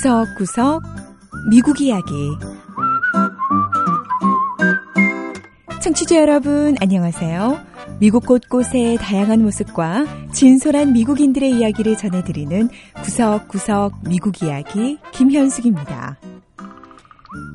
구석구석 미국 이야기 청취자 여러분 안녕하세요. 미국 곳곳의 다양한 모습과 진솔한 미국인들의 이야기를 전해드리는 구석구석 미국 이야기 김현숙입니다.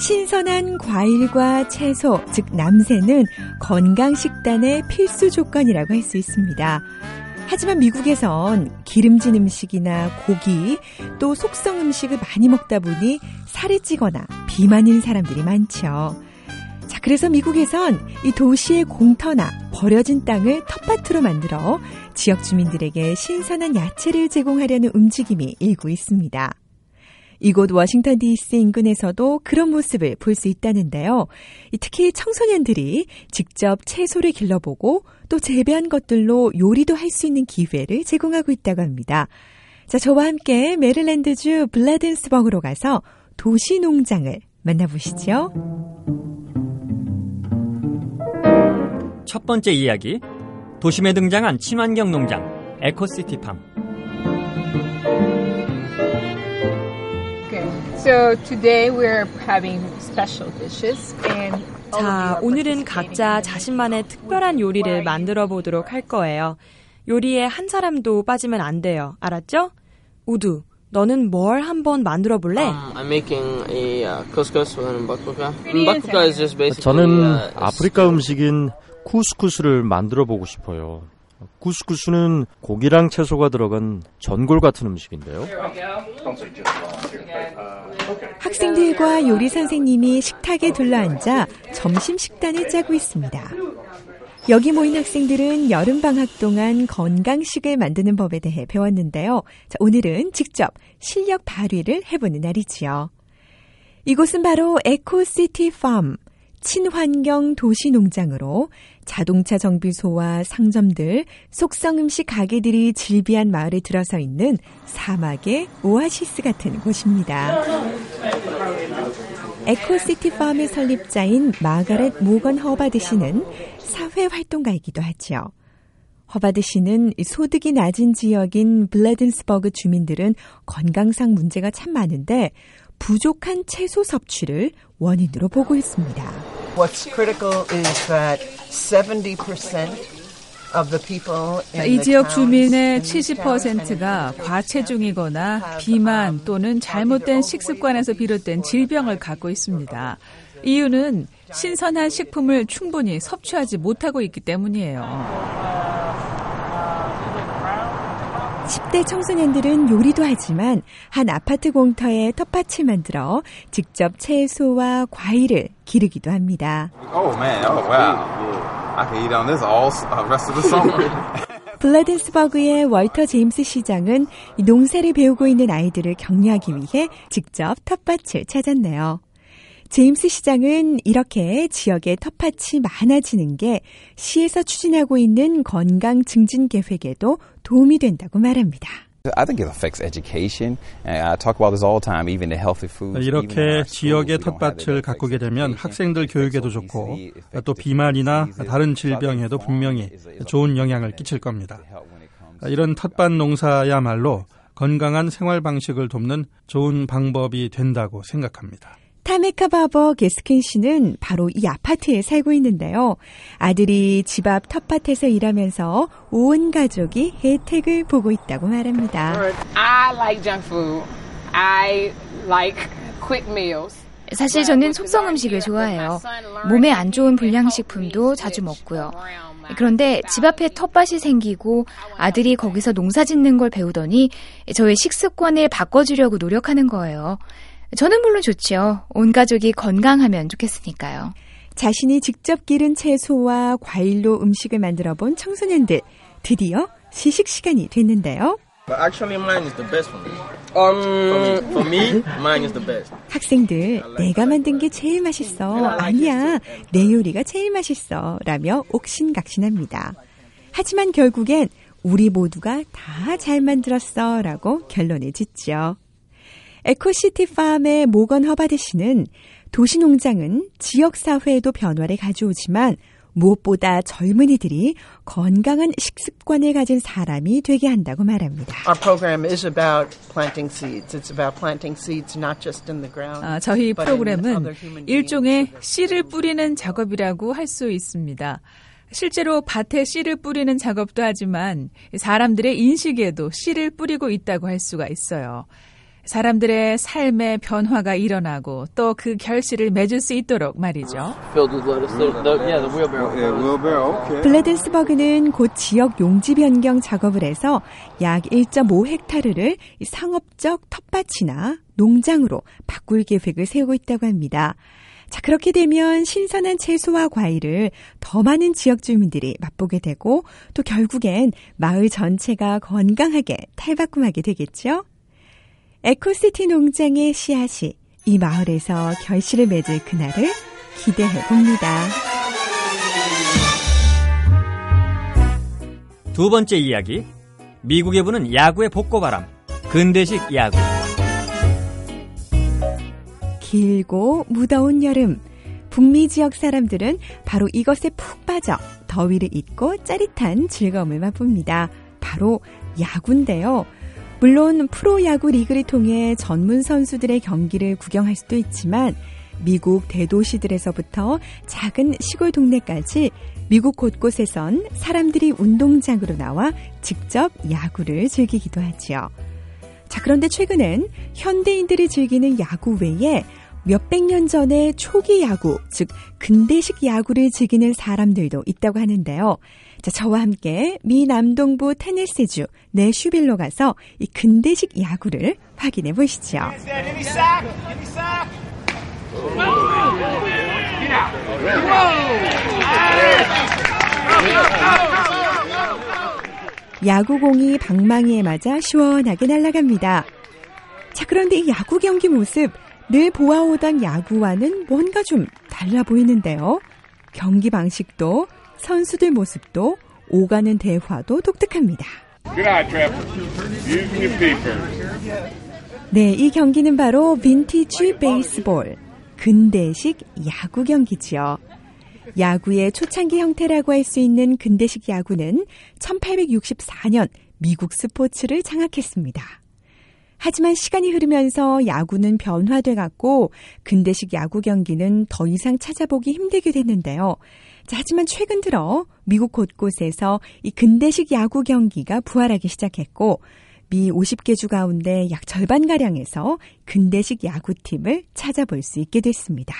신선한 과일과 채소, 즉 남새는 건강식단의 필수 조건이라고 할 수 있습니다. 하지만 미국에선 기름진 음식이나 고기 또 속성 음식을 많이 먹다 보니 살이 찌거나 비만인 사람들이 많죠. 자, 그래서 미국에선 이 도시의 공터나 버려진 땅을 텃밭으로 만들어 지역 주민들에게 신선한 야채를 제공하려는 움직임이 일고 있습니다. 이곳 워싱턴 DC 인근에서도 그런 모습을 볼 수 있다는데요. 특히 청소년들이 직접 채소를 길러보고 또 재배한 것들로 요리도 할 수 있는 기회를 제공하고 있다고 합니다. 자, 저와 함께 메릴랜드주 블라든스버그로 가서 도시 농장을 만나보시죠. 첫 번째 이야기. 도심에 등장한 친환경 농장, 에코시티팜. So today we're having special dishes and 자, 오늘은 각자 자신만의 특별한 요리를 만들어 보도록 할 거예요. 요리에 한 사람도 빠지면 안 돼요. 알았죠? 우두, 너는 뭘 한번 만들어 볼래? Um, I'm making a uh, couscous with bakbuka. Bakbuka is just basically. 저는 uh, 아프리카 음식인 쿠스쿠스를 만들어 보고 싶어요. 쿠스쿠스는 고기랑 채소가 들어간 전골 같은 음식인데요. 학생들과 요리 선생님이 식탁에 둘러앉아 점심 식단을 짜고 있습니다. 여기 모인 학생들은 여름방학 동안 건강식을 만드는 법에 대해 배웠는데요. 자, 오늘은 직접 실력 발휘를 해보는 날이지요. 이곳은 바로 에코시티 팜, 친환경 도시 농장으로 자동차 정비소와 상점들, 속성 음식 가게들이 즐비한 마을에 들어서 있는 사막의 오아시스 같은 곳입니다. 에코시티 팜의 설립자인 마가렛 모건 허바드 씨는 사회 활동가이기도 하죠. 허바드 씨는 소득이 낮은 지역인 블레든스버그 주민들은 건강상 문제가 참 많은데 부족한 채소 섭취를 원인으로 보고 있습니다. What's critical is that 70% of the people in 이 the 지역 towns 주민의 in these towns and 70%가 과체중이거나 비만 또는 잘못된 식습관에서 비롯된 질병을 갖고 있습니다. 이유는 신선한 식품을 충분히 섭취하지 못하고 있기 때문이에요. 10대 청소년들은 요리도 하지만 한 아파트 공터에 텃밭을 만들어 직접 채소와 과일을 기르기도 합니다. Oh man, oh wow. I can eat on this all uh, rest of the summer. 블라든스버그의 월터 제임스 시장은 이 농사를 배우고 있는 아이들을 격려하기 위해 직접 텃밭을 찾았네요. 제임스 시장은 이렇게 지역에 텃밭이 많아지는 게 시에서 추진하고 있는 건강 증진 계획에도 도움이 된다고 말합니다. I think it affects education. And I talk about this all the time, even the healthy foods. even in 이렇게 지역의. 텃밭을 가꾸게 되면 학생들 교육에도 좋고 또 비만이나. 다른 질병에도 분명히 좋은 영향을 끼칠 겁니다. 이런 텃밭 농사야말로 건강한 생활 방식을 돕는 좋은 방법이 된다고 생각합니다. 타메카 바버 게스킨 씨는 바로 이 아파트에 살고 있는데요. 아들이 집 앞 텃밭에서 일하면서 온 가족이 혜택을 보고 있다고 말합니다. I like junk food. I like quick meals. 사실 저는 속성 음식을 좋아해요. 몸에 안 좋은 불량식품도 자주 먹고요. 그런데 집 앞에 텃밭이 생기고 아들이 거기서 농사 짓는 걸 배우더니 저의 식습관을 바꿔주려고 노력하는 거예요. 저는 물론 좋죠. 온 가족이 건강하면 좋겠으니까요. 자신이 직접 기른 채소와 과일로 음식을 만들어 본 청소년들. 드디어 시식 시간이 됐는데요. But actually, mine is the best for me. Um, for me, for me, mine is the best. 학생들, 내가 만든 게 제일 맛있어. 아니야, 내 요리가 제일 맛있어. 라며 옥신각신합니다. 하지만 결국엔 우리 모두가 다 잘 만들었어. 라고 결론을 짓죠. 에코시티 팜의 모건 허바드 씨는 도시농장은 지역사회에도 변화를 가져오지만 무엇보다 젊은이들이 건강한 식습관을 가진 사람이 되게 한다고 말합니다. Our program is about planting seeds. It's about planting seeds not just in the ground. 아, 저희 프로그램은. 일종의 씨를 뿌리는 작업이라고 할 수 있습니다. 실제로 밭에 씨를 뿌리는 작업도 하지만 사람들의 인식에도 씨를 뿌리고 있다고 할 수가 있어요. 사람들의 삶의 변화가 일어나고 또 그 결실을 맺을 수 있도록 말이죠. 블레덴스버그는 곧 지역 용지 변경 작업을 해서 약 1.5헥타르를 상업적 텃밭이나 농장으로 바꿀 계획을 세우고 있다고 합니다. 자, 그렇게 되면 신선한 채소와 과일을 더 많은 지역 주민들이 맛보게 되고 또 결국엔 마을 전체가 건강하게 탈바꿈하게 되겠죠? 에코시티 농장의 씨앗이 이 마을에서 결실을 맺을 그날을 기대해 봅니다. 두 번째 이야기. 미국에 부는 야구의 복고바람. 근대식 야구. 길고 무더운 여름. 북미 지역 사람들은 바로 이것에 푹 빠져 더위를 잊고 짜릿한 즐거움을 맛봅니다. 바로 야구인데요. 물론 프로야구 리그를 통해 전문 선수들의 경기를 구경할 수도 있지만 미국 대도시들에서부터 작은 시골 동네까지 미국 곳곳에선 사람들이 운동장으로 나와 직접 야구를 즐기기도 하지요. 자, 그런데 최근엔 현대인들이 즐기는 야구 외에 몇백 년 전의 초기 야구, 즉 근대식 야구를 즐기는 사람들도 있다고 하는데요. 자, 저와 함께 미 남동부 테네시주 내슈빌로 가서 이 근대식 야구를 확인해 보시죠. 야구공이 방망이에 맞아 시원하게 날아갑니다. 자, 그런데 이 야구 경기 모습 늘 보아오던 야구와는 뭔가 좀 달라 보이는데요. 경기 방식도 선수들 모습도 오가는 대화도 독특합니다. 네, 이 경기는 바로 빈티지 베이스볼, 근대식 야구 경기지요. 야구의 초창기 형태라고 할 수 있는 근대식 야구는 1864년 미국 스포츠를 장악했습니다. 하지만 시간이 흐르면서 야구는 변화돼 갔고 근대식 야구 경기는 더 이상 찾아보기 힘들게 됐는데요. 자, 하지만 최근 들어 미국 곳곳에서 이 근대식 야구 경기가 부활하기 시작했고 미 50개 주 가운데 약 절반 가량에서 근대식 야구팀을 찾아볼 수 있게 됐습니다.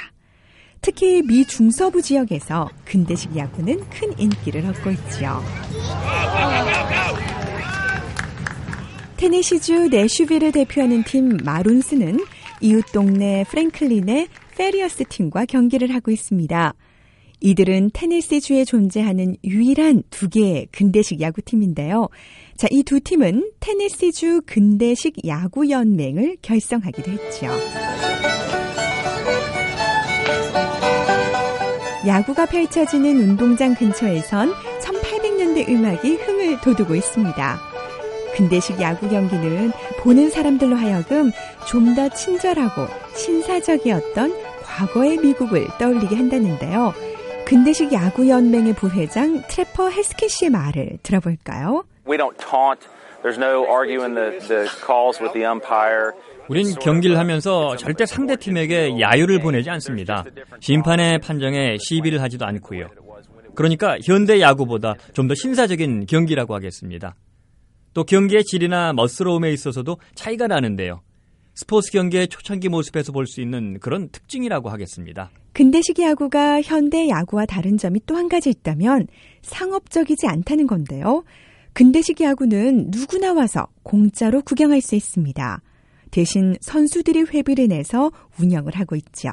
특히 미 중서부 지역에서 근대식 야구는 큰 인기를 얻고 있지요. 테네시주 내슈빌을 대표하는 팀 마룬스는 이웃 동네 프랭클린의 페리어스 팀과 경기를 하고 있습니다. 이들은 테네시주에 존재하는 유일한 두 개의 근대식 야구팀인데요. 자, 이 두 팀은 테네시주 근대식 야구 연맹을 결성하기도 했죠. 야구가 펼쳐지는 운동장 근처에선 1800년대 음악이 흥을 돋우고 있습니다. 근대식 야구 경기는 보는 사람들로 하여금 좀 더 친절하고 신사적이었던 과거의 미국을 떠올리게 한다는데요. 근대식 야구 연맹의 부회장 트래퍼 헬스킨 씨의 말을 들어볼까요? We don't taunt. There's no arguing the, the calls with the umpire. 우린 경기를 하면서 절대 상대 팀에게 야유를 보내지 않습니다. 심판의 판정에 시비를 하지도 않고요. 그러니까 현대 야구보다 좀 더 신사적인 경기라고 하겠습니다. 또 경기의 질이나 멋스러움에 있어서도 차이가 나는데요. 스포츠 경기의 초창기 모습에서 볼 수 있는 그런 특징이라고 하겠습니다. 근대식 야구가 현대 야구와 다른 점이 또 한 가지 있다면 상업적이지 않다는 건데요. 근대식 야구는 누구나 와서 공짜로 구경할 수 있습니다. 대신 선수들이 회비를 내서 운영을 하고 있죠.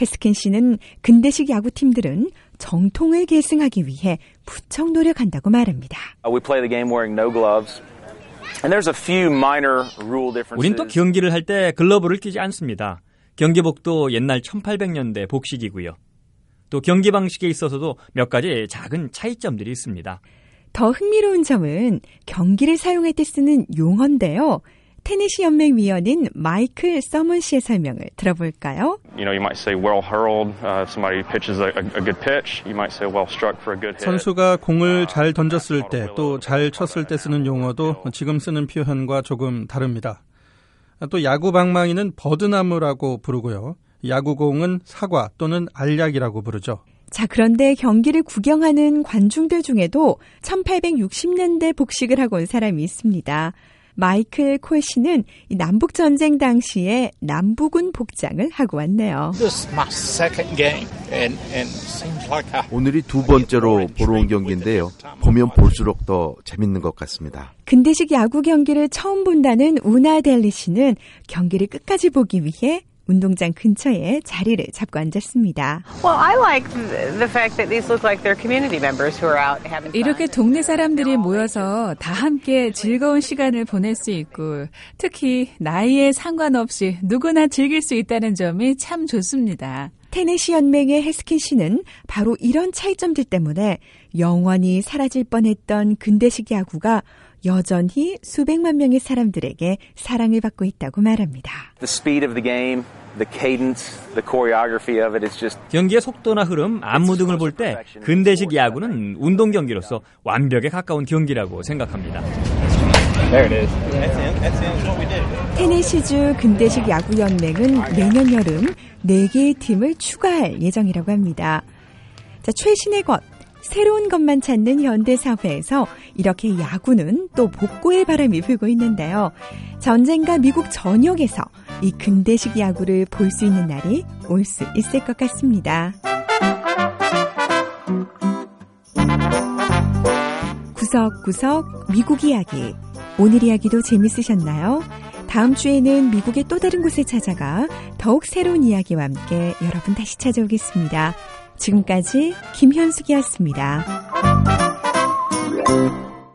헤스킨 씨는 근대식 야구팀들은 정통을 계승하기 위해 부쩍 노력한다고 말합니다. We 우린 또 경기를 할 때 글러브를 끼지 않습니다. 경기복도 옛날 1800년대 복식이고요. 또 경기 방식에 있어서도 몇 가지 작은 차이점들이 있습니다. 더 흥미로운 점은 경기를 사용할 때 쓰는 용어인데요. 테니시 연맹 위원인 마이클 서먼 씨의 설명을 들어볼까요? You know, you might say well hurled uh, if somebody pitches a, a good pitch. You might say well struck for a good hit. 선수가 공을 잘 던졌을 때 또 잘 쳤을 때 쓰는 용어도 지금 쓰는 표현과 조금 다릅니다. 또 야구 방망이는 버드나무라고 부르고요. 야구공은 사과 또는 알약이라고 부르죠. 자, 그런데 경기를 구경하는 관중들 중에도 1860년대 복식을 하고 온 사람이 있습니다. 마이클 콜 씨는 남북 전쟁 당시에 남북군 복장을 하고 왔네요. 오늘이 두 번째로 보러 온 경기인데요. 보면 볼수록 더 재밌는 것 같습니다. 근대식 야구 경기를 처음 본다는 우나 델리 씨는 경기를 끝까지 보기 위해 운동장 근처에 자리를 잡고 앉았습니다. 이렇게 동네 사람들이 모여서 다 함께 즐거운 시간을 보낼 수 있고 특히 나이에 상관없이 누구나 즐길 수 있다는 점이 참 좋습니다. 테네시 연맹의 해스킨 씨는 바로 이런 차이점들 때문에 영원히 사라질 뻔했던 근대식 야구가 여전히 수백만 명의 사람들에게 사랑을 받고 있다고 말합니다. The speed of the game, the cadence, the choreography of it is just 경기의 속도나 흐름, 안무 등을 볼 때 근대식 야구는 운동 경기로서 완벽에 가까운 경기라고 생각합니다. 테네시주 근대식 야구 연맹은 내년 여름 4개의 팀을 추가할 예정이라고 합니다. 자, 최신의 것 새로운 것만 찾는 현대 사회에서 이렇게 야구는 또 복고의 바람이 불고 있는데요. 전쟁과 미국 전역에서 이 근대식 야구를 볼 수 있는 날이 올 수 있을 것 같습니다. 구석구석 미국 이야기. 오늘 이야기도 재밌으셨나요? 다음 주에는 미국의 또 다른 곳에 찾아가 더욱 새로운 이야기와 함께 여러분 다시 찾아오겠습니다. 지금까지 김현숙이었습니다.